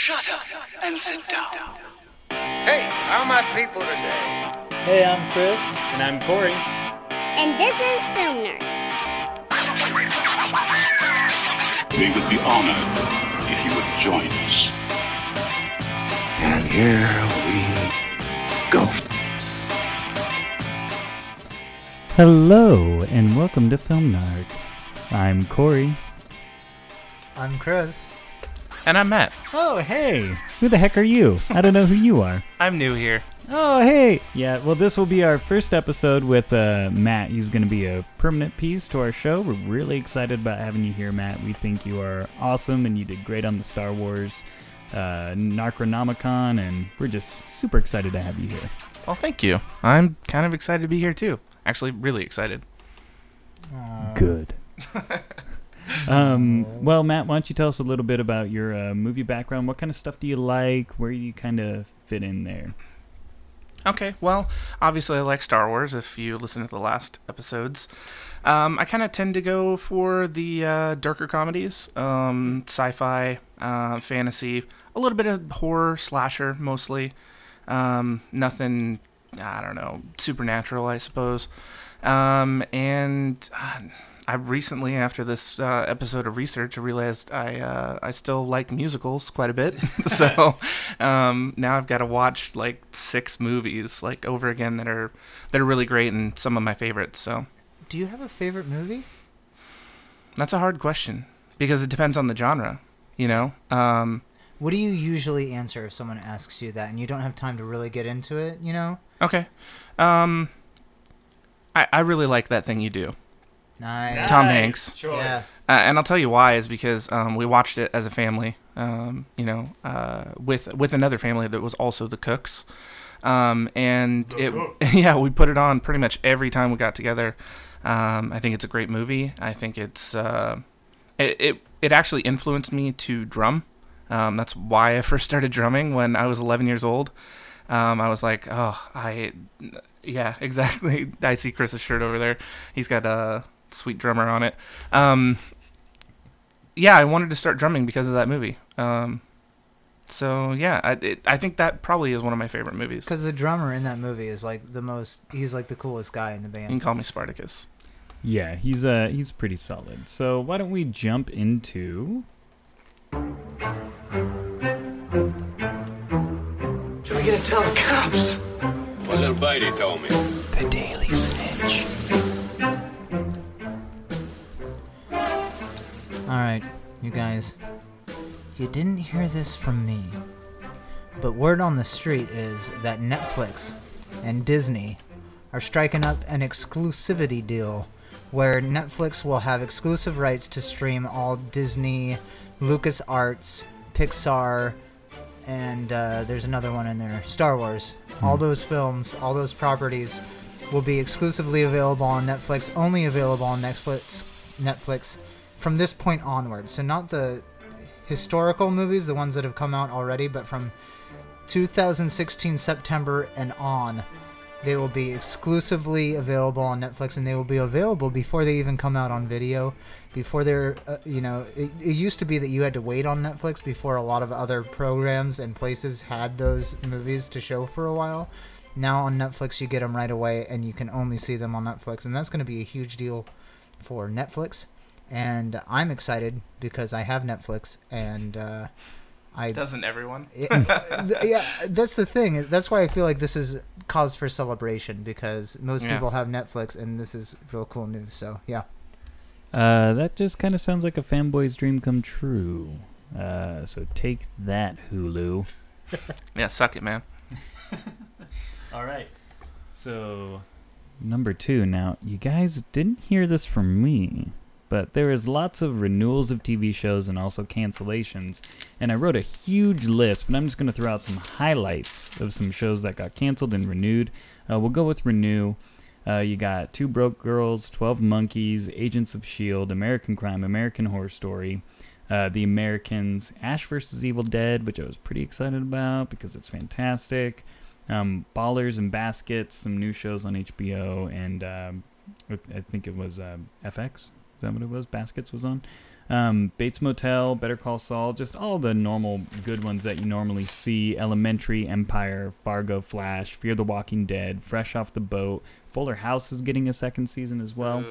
Shut up and sit down. Hey, how are my people today? Hey, I'm Chris. And I'm Corey. And this is Film Nerd. We would be honored if you would join us. And here we go. Hello, and welcome to Film Nerd. I'm Corey. I'm Chris. And I'm Matt. Oh, hey! Who the heck are you? I don't know who you are. I'm new here. Oh, hey! Yeah, well, this will be our first episode with uh, Matt. He's going to be a permanent piece to our show. We're really excited about having you here, Matt. We think you are awesome and you did great on the Star Wars uh, Necronomicon, and we're just super excited to have you here. Well, thank you. I'm kind of excited to be here too. Actually, really excited. Good. um, well, Matt, why don't you tell us a little bit about your uh, movie background? What kind of stuff do you like? Where do you kind of fit in there? Okay, well, obviously I like Star Wars. If you listen to the last episodes, um, I kind of tend to go for the uh, darker comedies, um, sci-fi, uh, fantasy, a little bit of horror, slasher, mostly. Um, nothing, I don't know, supernatural, I suppose. Um, and uh, I recently, after this uh, episode of research, I realized I uh, I still like musicals quite a bit. so um, now I've got to watch like six movies like over again that are that are really great and some of my favorites. So Do you have a favorite movie? that's a hard question because it depends on the genre. You know, um, What do you usually answer if someone asks you that and you don't have time to really get into it, you know? okay. Um, I I really like that thing you do, Nice. Tom Hanks. Sure. Yes. Uh, and I'll tell you why is because um, we watched it as a family, um, you know, uh, with with another family that was also the cooks, um, and it yeah we put it on pretty much every time we got together. Um, I think it's a great movie. I think it's uh, it, it it actually influenced me to drum. Um, that's why I first started drumming when I was 11 years old. Um, I was like, oh, I, yeah, exactly. I see Chris's shirt over there. He's got a sweet drummer on it. Um, yeah, I wanted to start drumming because of that movie. Um, so yeah, I, it, I think that probably is one of my favorite movies. Because the drummer in that movie is like the most, he's like the coolest guy in the band. You can call me Spartacus. Yeah, he's uh he's pretty solid. So why don't we jump into Should we get to tell the cops? What little Bitey told me. The Daily Snitch. Alright, you guys. You didn't hear this from me. But word on the street is that Netflix and Disney are striking up an exclusivity deal where Netflix will have exclusive rights to stream all Disney, LucasArts, Pixar, and uh, there's another one in there, Star Wars. All those films, all those properties will be exclusively available on Netflix, only available on Netflix. Netflix from this point onward. So not the historical movies, the ones that have come out already, but from 2016 September and on, they will be exclusively available on Netflix, and they will be available before they even come out on video. Before they're, uh, you know, it, it used to be that you had to wait on Netflix before a lot of other programs and places had those movies to show for a while. Now on Netflix, you get them right away, and you can only see them on Netflix, and that's going to be a huge deal for Netflix. And I'm excited because I have Netflix, and uh, I Doesn't everyone? yeah, th- yeah, that's the thing. That's why I feel like this is cause for celebration because most Yeah. people have Netflix, and this is real cool news. So yeah, uh that just kind of sounds like a fanboy's dream come true. Uh so take that Hulu. Yeah, suck it, man. All right. So, number two. Now, you guys didn't hear this from me, but there is lots of renewals of TV shows and also cancellations. And I wrote a huge list, but I'm just going to throw out some highlights of some shows that got canceled and renewed. Uh, we'll go with Renew. Uh, you got Two Broke Girls, 12 Monkeys, Agents of S.H.I.E.L.D., American Crime, American Horror Story, uh, The Americans, Ash vs. Evil Dead, which I was pretty excited about because it's fantastic um, Ballers and Baskets, some new shows on HBO, and um, I think it was uh, FX. Is that what it was? Baskets was on. Um, Bates Motel, Better Call Saul, just all the normal good ones that you normally see. Elementary, Empire, Fargo, Flash, Fear the Walking Dead, Fresh Off the Boat. Fuller House is getting a second season as well.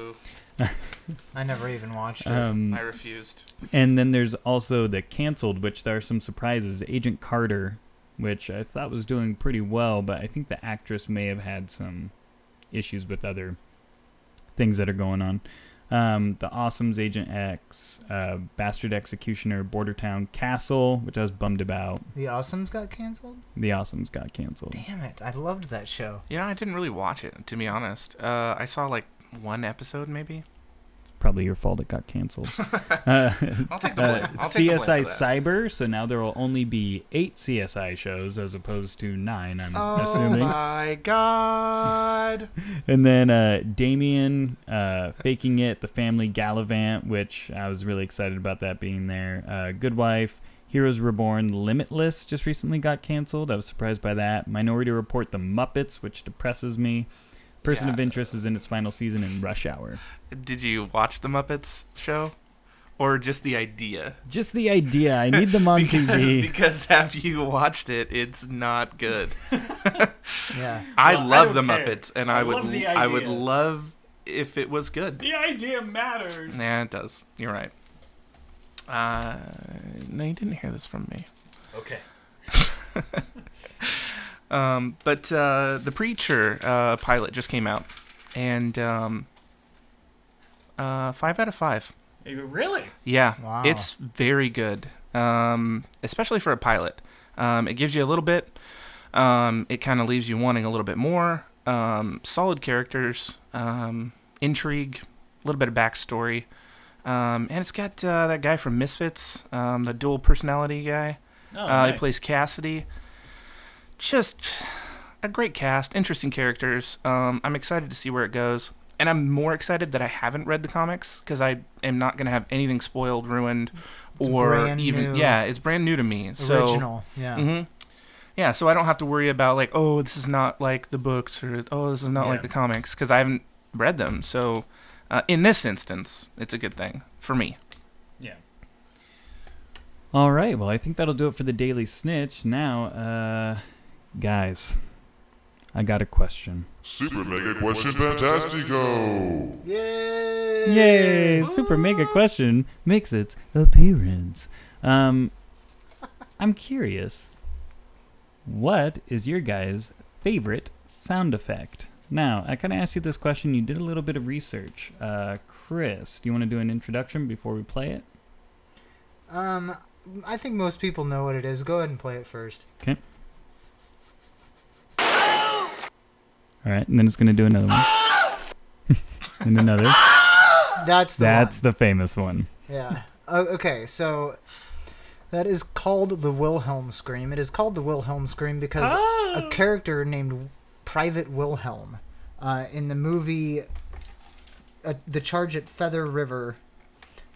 I never even watched it. Um, I refused. and then there's also the canceled, which there are some surprises. Agent Carter, which I thought was doing pretty well, but I think the actress may have had some issues with other things that are going on. Um, the Awesomes, Agent X, uh, Bastard Executioner, Border Town Castle, which I was bummed about. the Awesomes got canceled. The Awesomes got canceled. Damn it! I loved that show. Yeah, I didn't really watch it to be honest. Uh, I saw like one episode maybe. Probably your fault it got canceled. uh, I'll take the uh, blame. I'll take the blame CSI for. Cyber, so now there will only be eight CSI shows as opposed to nine, I'm Oh assuming. Oh my god! And then uh, Damien uh, faking it, the family Galavant, which I was really excited about that being there. Uh, Good Wife, Heroes Reborn, Limitless just recently got canceled. I was surprised by that. Minority Report, The Muppets, which depresses me. Person Yeah. of Interest is in its final season in Rush Hour. Did you watch the Muppets show, or just the idea? Just the idea. I need them on because, TV. because have you watched it? It's not good. Yeah. I Well, I love the care. Muppets, and I I, would love I would love if it was good. The idea matters. Nah, it does. You're right. Uh, no, you didn't hear this from me. Okay. Um, but uh, the Preacher uh, pilot just came out, and um, uh, five out of five. Really? Yeah, Wow. it's very good, um, especially for a pilot. Um, it gives you a little bit. Um, it kind of leaves you wanting a little bit more. Um, solid characters, um, intrigue, a little bit of backstory, um, and it's got uh, that guy from Misfits, um, the dual personality guy. Oh, Uh, He plays Cassidy. Just a great cast, interesting characters. Um, I'm excited to see where it goes, and I'm more excited that I haven't read the comics because I am not going to have anything spoiled, ruined, It's or brand even new. yeah, it's brand new to me. So, Original. Yeah. hmm Yeah, so I don't have to worry about like, oh, this is not like the books, or oh, this is not like the comics, because I haven't read them. So, uh, in this instance, it's a good thing for me. Yeah. All right. Well, I think that'll do it for the Daily Snitch. Now, uh, guys, I got a question. Super Mega Question Fantastico! Yay! Yay! Super Mega Question makes its appearance. Um, I'm curious. What is your guys' favorite sound effect? Now, I kind of asked you this question. You did a little bit of research. Uh, Chris, do you want to do an introduction before we play it? Um, I think most people know what it is. Go ahead and play it first. Okay. All right, and then it's gonna do another one, and another. That's the That's one. the famous one. Yeah. Uh, okay, so that is called the Wilhelm scream. It is called the Wilhelm scream because a character named Private Wilhelm uh, in the movie uh, The Charge at Feather River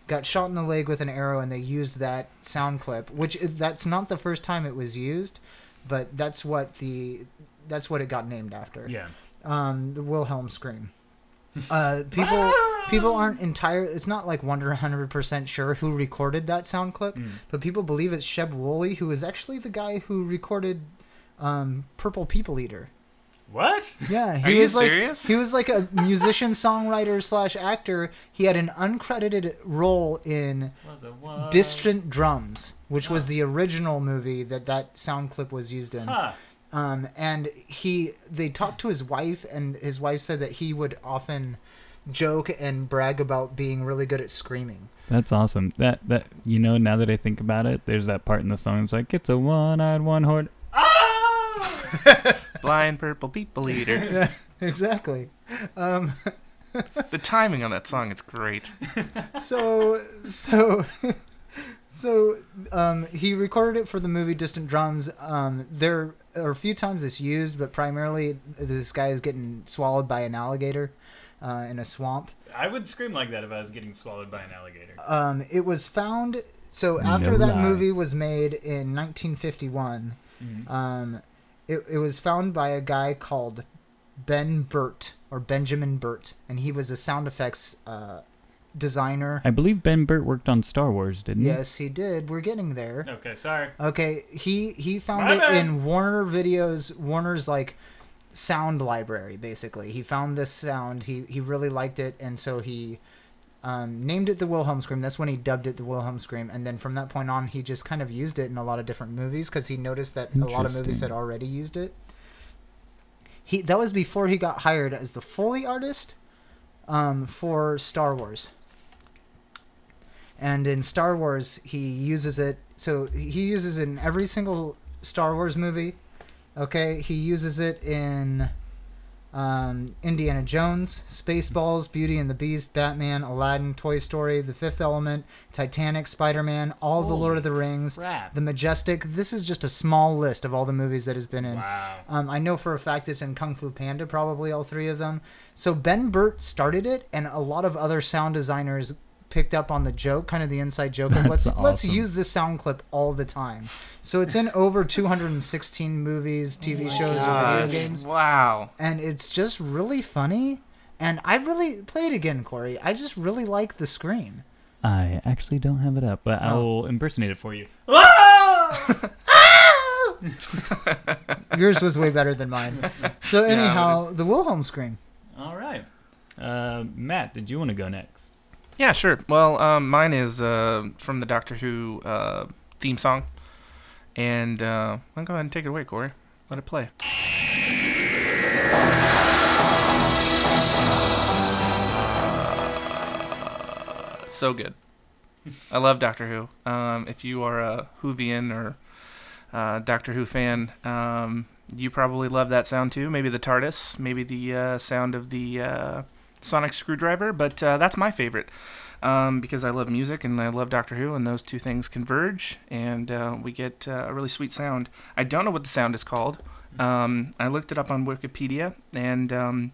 got shot in the leg with an arrow and they used that sound clip, which that's not the first time it was used, but that's what the that's what it got named after Yeah. um, the Wilhelm scream. Uh, people people aren't entire. It's not like one hundred percent sure who recorded that sound clip, but people believe it's Sheb Wooley, who is actually the guy who recorded um, "Purple People Eater." What? Yeah, he Are you was like serious? he was like a musician, songwriter slash actor. He had an uncredited role in Distant Drums, which was the original movie that that sound clip was used in. Huh. Um, and he they talked to his wife, and his wife said that he would often joke and brag about being really good at screaming. That's awesome. That that you know, now that I think about it, there's that part in the song. It's like it's a one-eyed one-horned. Blind purple people eater. exactly. Um, the timing on that song is great. so so so um, he recorded it for the movie Distant Drums. Um, there are a few times it's used, but primarily this guy is getting swallowed by an alligator uh, in a swamp. I would scream like that if I was getting swallowed by an alligator. Um, it was found. So after No that lie. movie was made in 1951, um, it, it was found by a guy called Ben Burtt or Benjamin Burtt, and he was a sound effects uh, designer. I believe Ben Burtt worked on Star Wars, didn't he? Yes, he did. We're getting there. Okay, sorry. Okay, he he found My it bad. in Warner Videos, Warner's like sound library. Basically, he found this sound. He he really liked it, and so he um, named it the Wilhelm scream. That's when he dubbed it the Wilhelm scream, and then from that point on, he just kind of used it in a lot of different movies because he noticed that a lot of movies had already used it. He that was before he got hired as the Foley artist um, for Star Wars. And in Star Wars, he uses it. So he uses it in every single Star Wars movie. Okay, he uses it in um, Indiana Jones, Spaceballs, Beauty and the Beast, Batman, Aladdin, Toy Story, The Fifth Element, Titanic, Spider Man, all of the Lord of the Rings, crap. The Majestic. This is just a small list of all the movies that has been in. Wow. Um, I know for a fact it's in Kung Fu Panda, probably all three of them. So Ben Burtt started it, and a lot of other sound designers picked up on the joke, kind of the inside joke of let's That's let's use this sound clip all the time. So it's in over 216 movies, TV shows, or Gosh, video games, Wow. and it's just really funny. And I really play it again, Corey. I just really like the scream. I actually don't have it up, but I Oh. will impersonate it for you. Yours was way better than mine. So anyhow, the Wilhelm scream. All right. Uh, Matt, did you want to go next? Yeah, sure. Well, um, mine is uh, from the Doctor Who uh, theme song. And uh, I'll go ahead and take it away, Corey. Let it play. So good. I love Doctor Who. Um, if you are a Whovian or uh, Doctor Who fan, um, you probably love that sound too. Maybe the TARDIS, maybe the uh, sound of the uh, sonic screwdriver, but uh, that's my favorite um, because I love music and I love Doctor Who, and those two things converge, and uh, we get uh, a really sweet sound. I don't know what the sound is called. Um, I looked it up on Wikipedia, and um,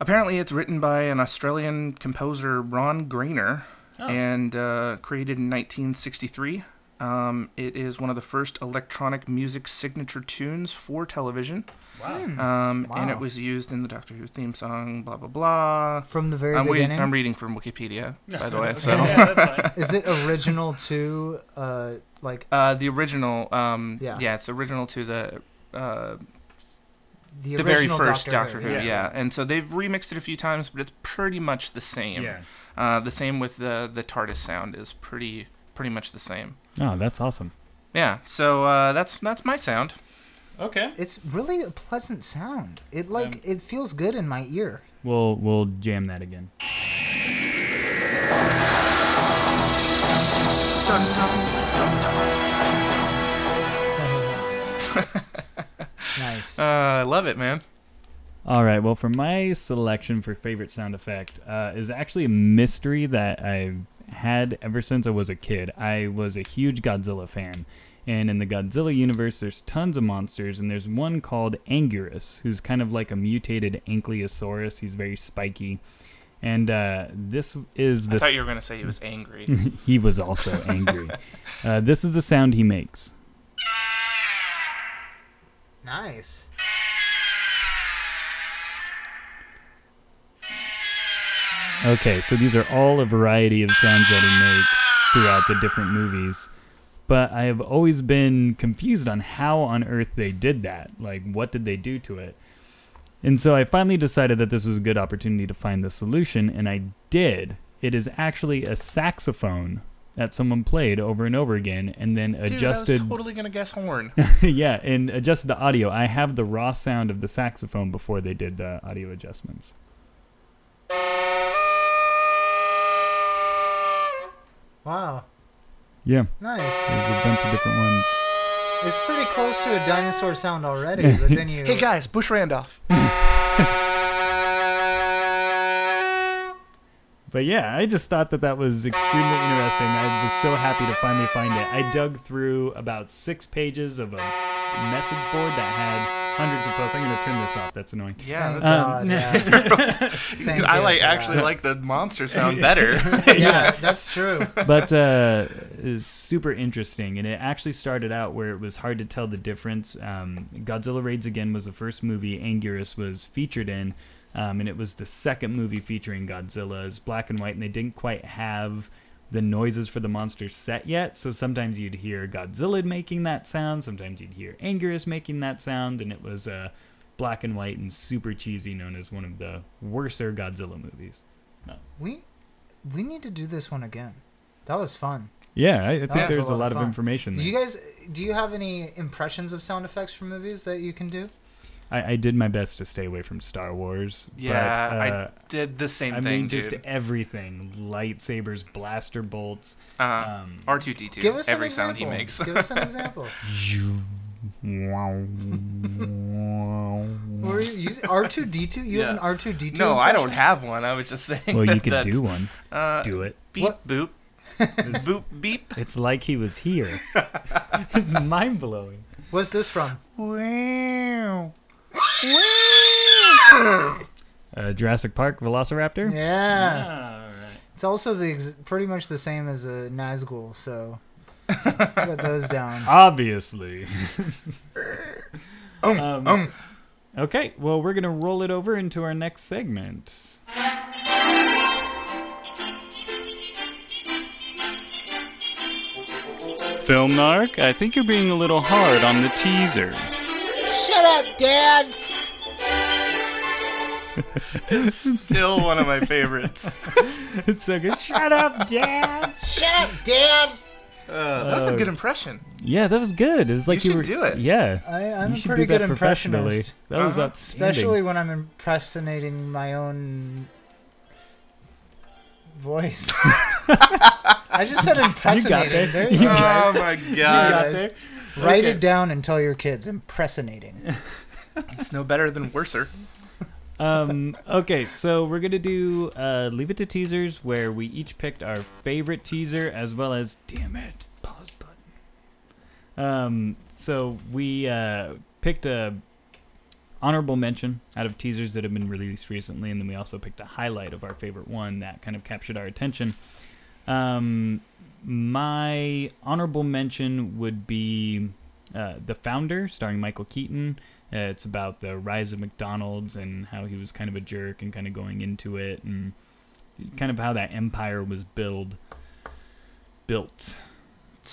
apparently it's written by an Australian composer, Ron Grainer, and uh, created in 1963. Um, it is one of the first electronic music signature tunes for television. Wow. Um, And it was used in the Doctor Who theme song, blah, blah, blah. From the very I'm, wait- beginning. I'm reading from Wikipedia, by the way. So, yeah, that's fine. Is it original to uh like uh, the original, um, Yeah. yeah. it's original to the uh, the, the very first Doctor, Who, yeah. yeah. And so they've remixed it a few times, but it's pretty much the same. Yeah. Uh, the same with the the TARDIS sound is pretty pretty much the same. Oh, that's awesome. Yeah. So uh, that's that's my sound. Okay. It's really a pleasant sound. It like Um, it feels good in my ear. We'll we'll jam that again. Nice. Uh, I love it, man. All right. Well, for my selection for favorite sound effect uh, is actually a mystery that I've had ever since I was a kid. I was a huge Godzilla fan, and in the Godzilla universe, there's tons of monsters, and there's one called Anguirus, who's kind of like a mutated Ankylosaurus. He's very spiky, and uh, this is the I thought you were gonna say he was angry. he was also angry. uh, this is the sound he makes. nice. Okay, so these are all a variety of sounds that he makes throughout the different movies. But I have always been confused on how on earth they did that. Like, what did they do to it? And so I finally decided that this was a good opportunity to find the solution, and I did. It is actually a saxophone that someone played over and over again and then Dude, adjusted. I was totally gonna guess horn. yeah, and adjusted the audio. I have the raw sound of the saxophone before they did the audio adjustments. Wow. Yeah, Nice. there's a bunch of different ones. It's pretty close to a dinosaur sound already, but then you hey guys, Bush Randolph. But yeah, I just thought that that was extremely interesting. I was so happy to finally find it. I dug through about six pages of a message board that had hundreds of posts. I'm going to turn this off. That's annoying. Yeah, Thank that's- God, Um, yeah. I like actually that. like the monster sound better. yeah, that's true. but uh, it's super interesting, and it actually started out where it was hard to tell the difference. Um, Godzilla Raids Again was the first movie Anguirus was featured in, Um, and it was the second movie featuring Godzilla. It's black and white, and they didn't quite have the noises for the monsters set yet. So sometimes you'd hear Godzilla making that sound, sometimes you'd hear Anguirus making that sound, and it was uh, black and white and super cheesy, known as one of the worser Godzilla movies. We we need to do this one again. That was fun. Yeah, I, I think there's a lot of fun. information Do you guys do you have any impressions of sound effects from movies that you can do? I, I did my best to stay away from Star Wars. Yeah, but, uh, I did the same I thing, I mean, just everything: lightsabers, blaster bolts. Uh, um, R2D2. Give us every an sound he makes. Give us an example. Were you using R two D two? You have an R two D two? No, I don't have one. I was just saying. well, you that could that's- do one. Uh, do it. Beep What? boop. boop beep. It's like he was here. it's mind blowing. What's this from? Wow. Uh, Jurassic Park Velociraptor. Yeah. All right. It's also the ex- pretty much the same as a Nazgul, so got those down. Obviously. um, Okay, well, we're gonna roll it over into our next segment. Film Narc, I think you're being a little hard on the teaser. Shut up, Dad. Still one of my favorites. it's so good. Shut up, Dad. Shut up, Dad. Uh, that was a good impression. Yeah, that was good. It was like You you, should were. do it. Yeah. I, I'm You a should pretty do that good professionally. impressionist. That was Uh-huh. outstanding. Especially when I'm impersonating my own voice. I just said impersonating. there. There You you go. Oh my You god. got there. Write Okay. it down and tell your kids. Impersonating. It's no better than worser. um, okay, so we're gonna do uh, leave it to teasers, where we each picked our favorite teaser as well as damn it pause button. Um, so we uh, picked a honorable mention out of teasers that have been released recently, and then we also picked a highlight of our favorite one that kind of captured our attention. Um, my honorable mention would be uh, The Founder, starring Michael Keaton. Uh, it's about the rise of McDonald's and how he was kind of a jerk and kind of going into it and kind of how that empire was built. Built.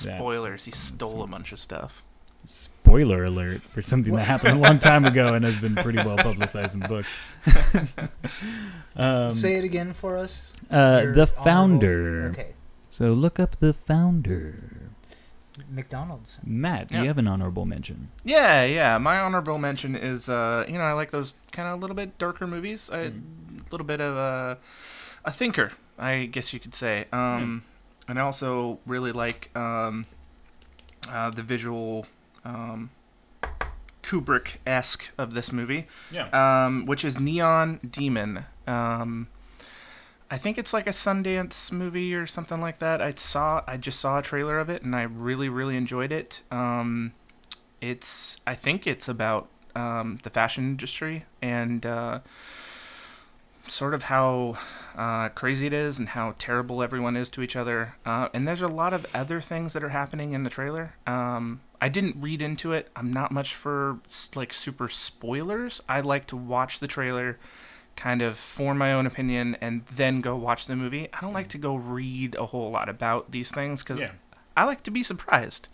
That- Spoilers. He stole a bunch of stuff. Spoiler alert for something that happened a long time ago and has been pretty well publicized in books. um, Say it again for us. uh, Your the honorable- founder. Okay. So look up the founder. McDonald's. Matt, do Yeah. you have an honorable mention? Yeah, yeah. My honorable mention is, uh, you know, I like those kind of a little bit darker movies. A little bit of a, a thinker, I guess you could say. Um, And I also really like um, uh, the visual um, Kubrick esque of this movie. Yeah. um, which is Neon Demon. I think it's like a Sundance movie or something like that. I saw, I just saw a trailer of it, and I really, really enjoyed it. Um, it's, I think it's about um, the fashion industry and uh, sort of how uh, crazy it is and how terrible everyone is to each other. Uh, and there's a lot of other things that are happening in the trailer. Um, I didn't read into it. I'm not much for like super spoilers. I like to watch the trailer, kind of form my own opinion, and then go watch the movie. I don't like to go read a whole lot about these things because Yeah. I like to be surprised.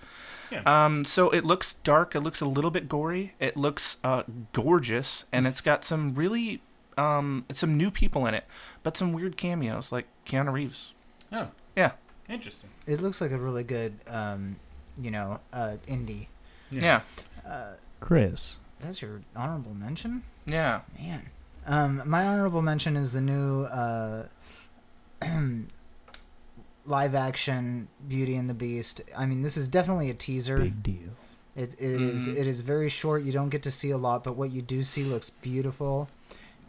Yeah. Um, so it looks dark. It looks a little bit gory. It looks uh, gorgeous, and it's got some really um, some new people in it, but some weird cameos like Keanu Reeves. Oh, Yeah, interesting. It looks like a really good, um, you know, uh, indie. yeah, Uh. Chris. That's your honorable mention, yeah. man. Um, my honorable mention is the new uh, live action Beauty and the Beast. I mean, this is definitely a teaser. Big deal. It, it is- Mhm. it is very short. You don't get to see a lot, but what you do see looks beautiful.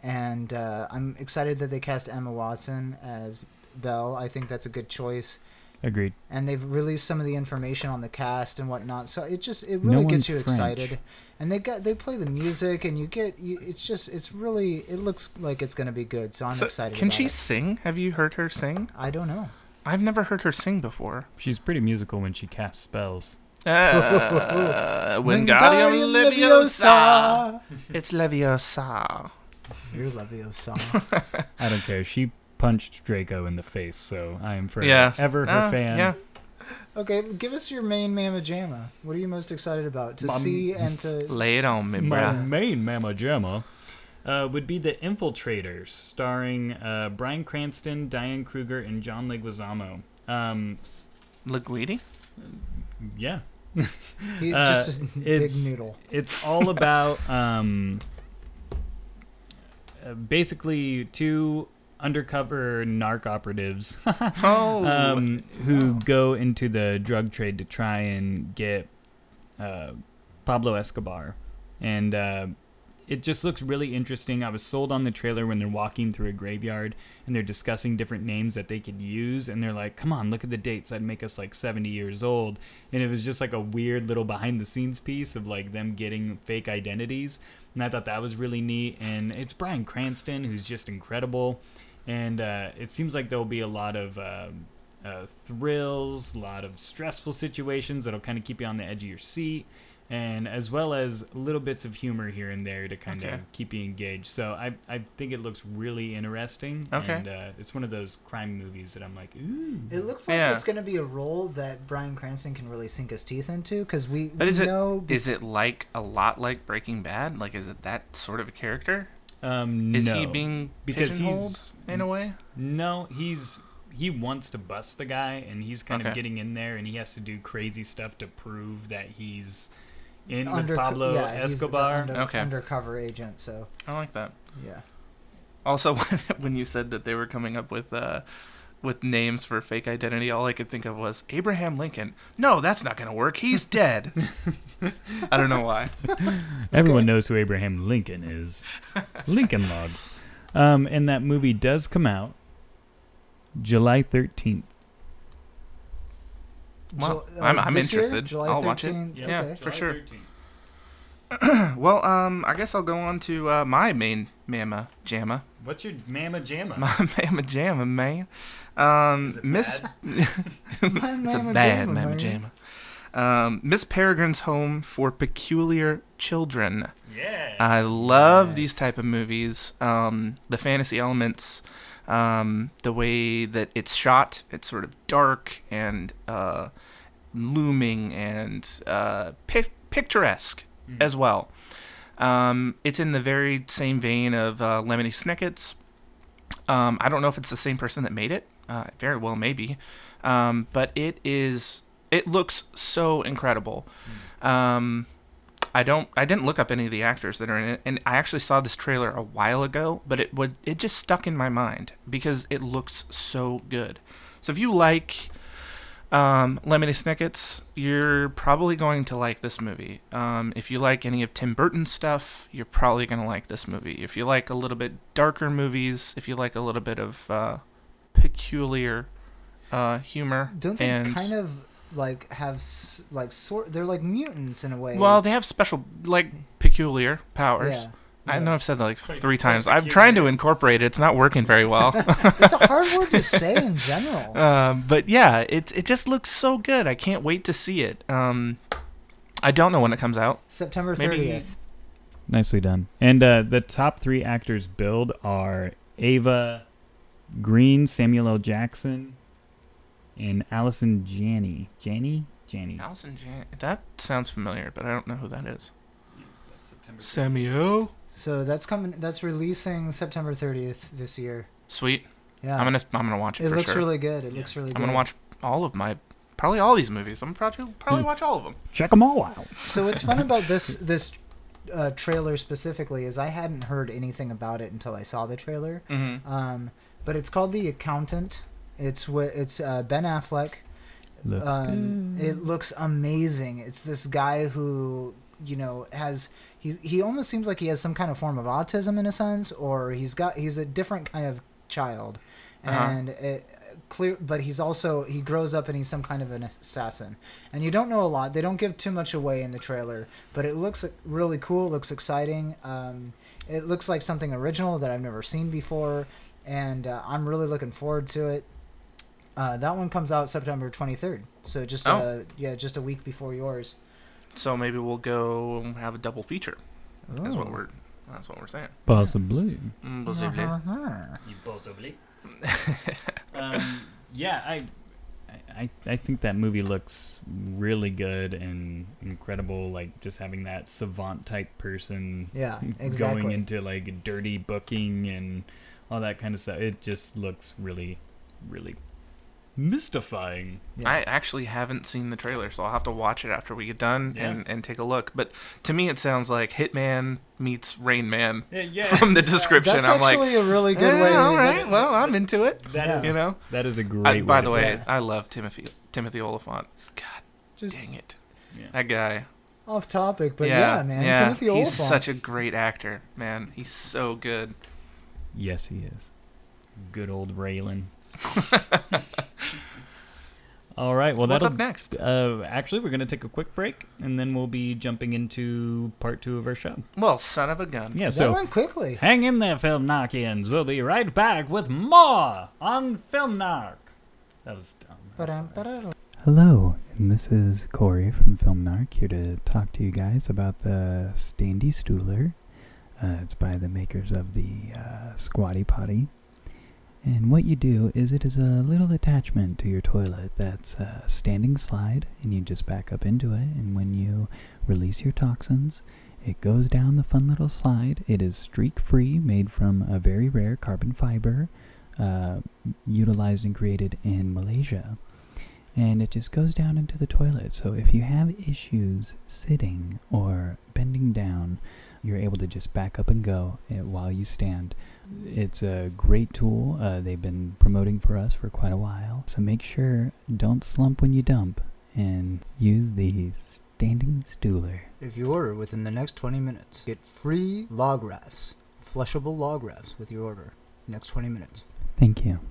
And uh, I'm excited that they cast Emma Watson as Belle. I think that's a good choice. Agreed. And they've released some of the information on the cast and whatnot. So it just it really one's gets you French. excited. And they got they play the music and you get you, it's just it's really it looks like it's gonna be good. So I'm So, excited. can about she it. sing? Have you heard her sing? I don't know. I've never heard her sing before. She's pretty musical when she casts spells. Uh, Wingardium Wingardium Leviosa. It's Leviosa. Your Leviosa. I don't care. She punched Draco in the face, so I am forever Yeah. ever her Uh, fan. Yeah. okay, give us your main Mamma Jamma. What are you most excited about to Mom- see and to? Lay it on me, My main Mama Jamma uh, would be The Infiltrators, starring uh, Bryan Cranston, Diane Kruger, and John Leguizamo. Um, Laguidi? yeah. He, Uh, just a big it's- noodle. It's all about um, uh, basically two undercover narc operatives Oh. um, who go into the drug trade to try and get uh, Pablo Escobar. And uh, it just looks really interesting. I was sold on the trailer when they're walking through a graveyard and they're discussing different names that they could use. And they're like, come on, look at the dates. That'd make us like 70 years old. And it was just like a weird little behind the scenes piece of like them getting fake identities. And I thought that was really neat. And it's Bryan Cranston, who's just incredible. And uh, it seems like there'll be a lot of. um uh, thrills, a lot of stressful situations that'll kind of keep you on the edge of your seat, and as well as little bits of humor here and there to kind Okay. of keep you engaged. So I, I think it looks really interesting. Okay. And uh, it's one of those crime movies that I'm like, ooh. It looks like Yeah. it's going to be a role that Bryan Cranston can really sink his teeth into because we, But we is it know is it like a lot like Breaking Bad? Like, is it that sort of a character? Um, Is no, he being because pigeonholed he's in a way? No, he's he wants to bust the guy, and he's kind of getting in there, and he has to do crazy stuff to prove that he's in under, with Pablo yeah, he's the Escobar. under- Okay. undercover agent. So I like that. yeah, Also, when you said that they were coming up with uh, with names for fake identity, all I could think of was Abraham Lincoln. No, that's not gonna work. He's dead. I don't know why. Everyone knows who Abraham Lincoln is. Lincoln Logs. Um, and that movie does come out July 13th. Well, Ju- I'm, I'm this year? interested. July I'll watch it. 13th? Yeah, Okay. for sure. Well, um, I guess I'll go on to uh, my main Mama Jamma. What's your Mama Jamma? My Mama Jamma, man. Um, Miss. it's a Mamma bad Jamma, Mama. Jamma. Um, Miss Peregrine's Home for Peculiar Children. yeah. I love these type of movies. Um, the fantasy elements, um, the way that it's shot, it's sort of dark and uh, looming and uh, pic- picturesque as well. Um, it's in the very same vein of uh, Lemony Snicket's. Um, I don't know if it's the same person that made it. Uh, very well, maybe. Um, but it is. It looks so incredible. Um, I don't. I didn't look up any of the actors that are in it, and I actually saw this trailer a while ago. But it would. It just stuck in my mind because it looks so good. So if you like um, Lemony Snicket's, you're probably going to like this movie. Um, if you like any of Tim Burton's stuff, you're probably going to like this movie. If you like a little bit darker movies, if you like a little bit of uh, peculiar uh, humor, Don't they and kind of like have s- like sort? They're like mutants in a way. well, they have special like peculiar powers. yeah. I know I've said that like three times. I'm trying to incorporate it. It's not working very well. it's a hard word to say in general. um, but yeah, it it just looks so good. I can't wait to see it. Um, I don't know when it comes out. September maybe- thirtieth. Nicely done. And uh, the top three actors billed are Eva Green, Samuel L. Jackson, and Allison Janney. Janney? Janney. Allison Janney. That sounds familiar, but I don't know who that is. Samuel. So that's coming. That's releasing September thirtieth this year. Sweet. Yeah. I'm gonna I'm gonna watch it, it for looks sure. really good. It looks really good. I'm good. gonna watch all of my probably all these movies. I'm probably probably Hmm. watch all of them. Check them all out. So what's fun about this this uh, trailer specifically is I hadn't heard anything about it until I saw the trailer. Mm-hmm. Um, but it's called The Accountant. It's wi- it's uh, Ben Affleck. Looks Um, it looks amazing. It's this guy who you know has he he almost seems like he has some kind of form of autism in a sense, or he's got he's a different kind of child, Uh-huh. and it clear. But he's also he grows up and he's some kind of an assassin, and you don't know a lot. They don't give too much away in the trailer, but it looks really cool. Looks exciting. Um, it looks like something original that I've never seen before, and uh, I'm really looking forward to it. Uh, that one comes out September 23rd, so just Oh. uh, yeah, just a week before yours. So maybe we'll go have a double feature. Is what we're That's what we're saying. Possibly. Mm, possibly. You possibly. um, yeah, I, I, I think that movie looks really good and incredible. Like just having that savant type person, Yeah, exactly. going into like dirty booking and all that kind of stuff. It just looks really, really mystifying. I actually haven't seen the trailer, so I'll have to watch it after we get done and, and take a look. But to me, it sounds like Hitman meets Rain Man Yeah, yeah. from the description. That's I'm like, actually a really good way. "Eh, to all right, that's- well, I'm into it. That Yeah. is- You know? that is a great. I, by the way, Yeah. I love Timothy Timothy Olyphant. God, Just dang it, Yeah. that guy. off topic, but yeah, man, yeah, Timothy he's such a great actor, man. He's so good. yes, he is. Good old Raylan. All right. Well, So what's up next? Uh, actually, we're gonna take a quick break, and then we'll be jumping into part two of our show. Well, son of a gun. Yeah. that So went quickly. hang in there, Film Narkians. We'll be right back with more on Film Narc. That was dumb. Ba-dum. Hello, and this is Corey from Film Narc here to talk to you guys about the Standy Stooler. Uh, it's by the makers of the uh, Squatty Potty. And what you do is it is a little attachment to your toilet that's a standing slide, and you just back up into it. And when you release your toxins, it goes down the fun little slide. It is streak free, made from a very rare carbon fiber, uh, utilized and created in Malaysia and it just goes down into the toilet. So if you have issues sitting or bending down, you're able to just back up and go uh, while you stand. It's a great tool. Uh, they've been promoting for us for quite a while. So make sure don't slump when you dump and use the standing stooler. If you order within the next 20 minutes, get free log rafts, flushable log rafts with your order. Next 20 minutes. Thank you.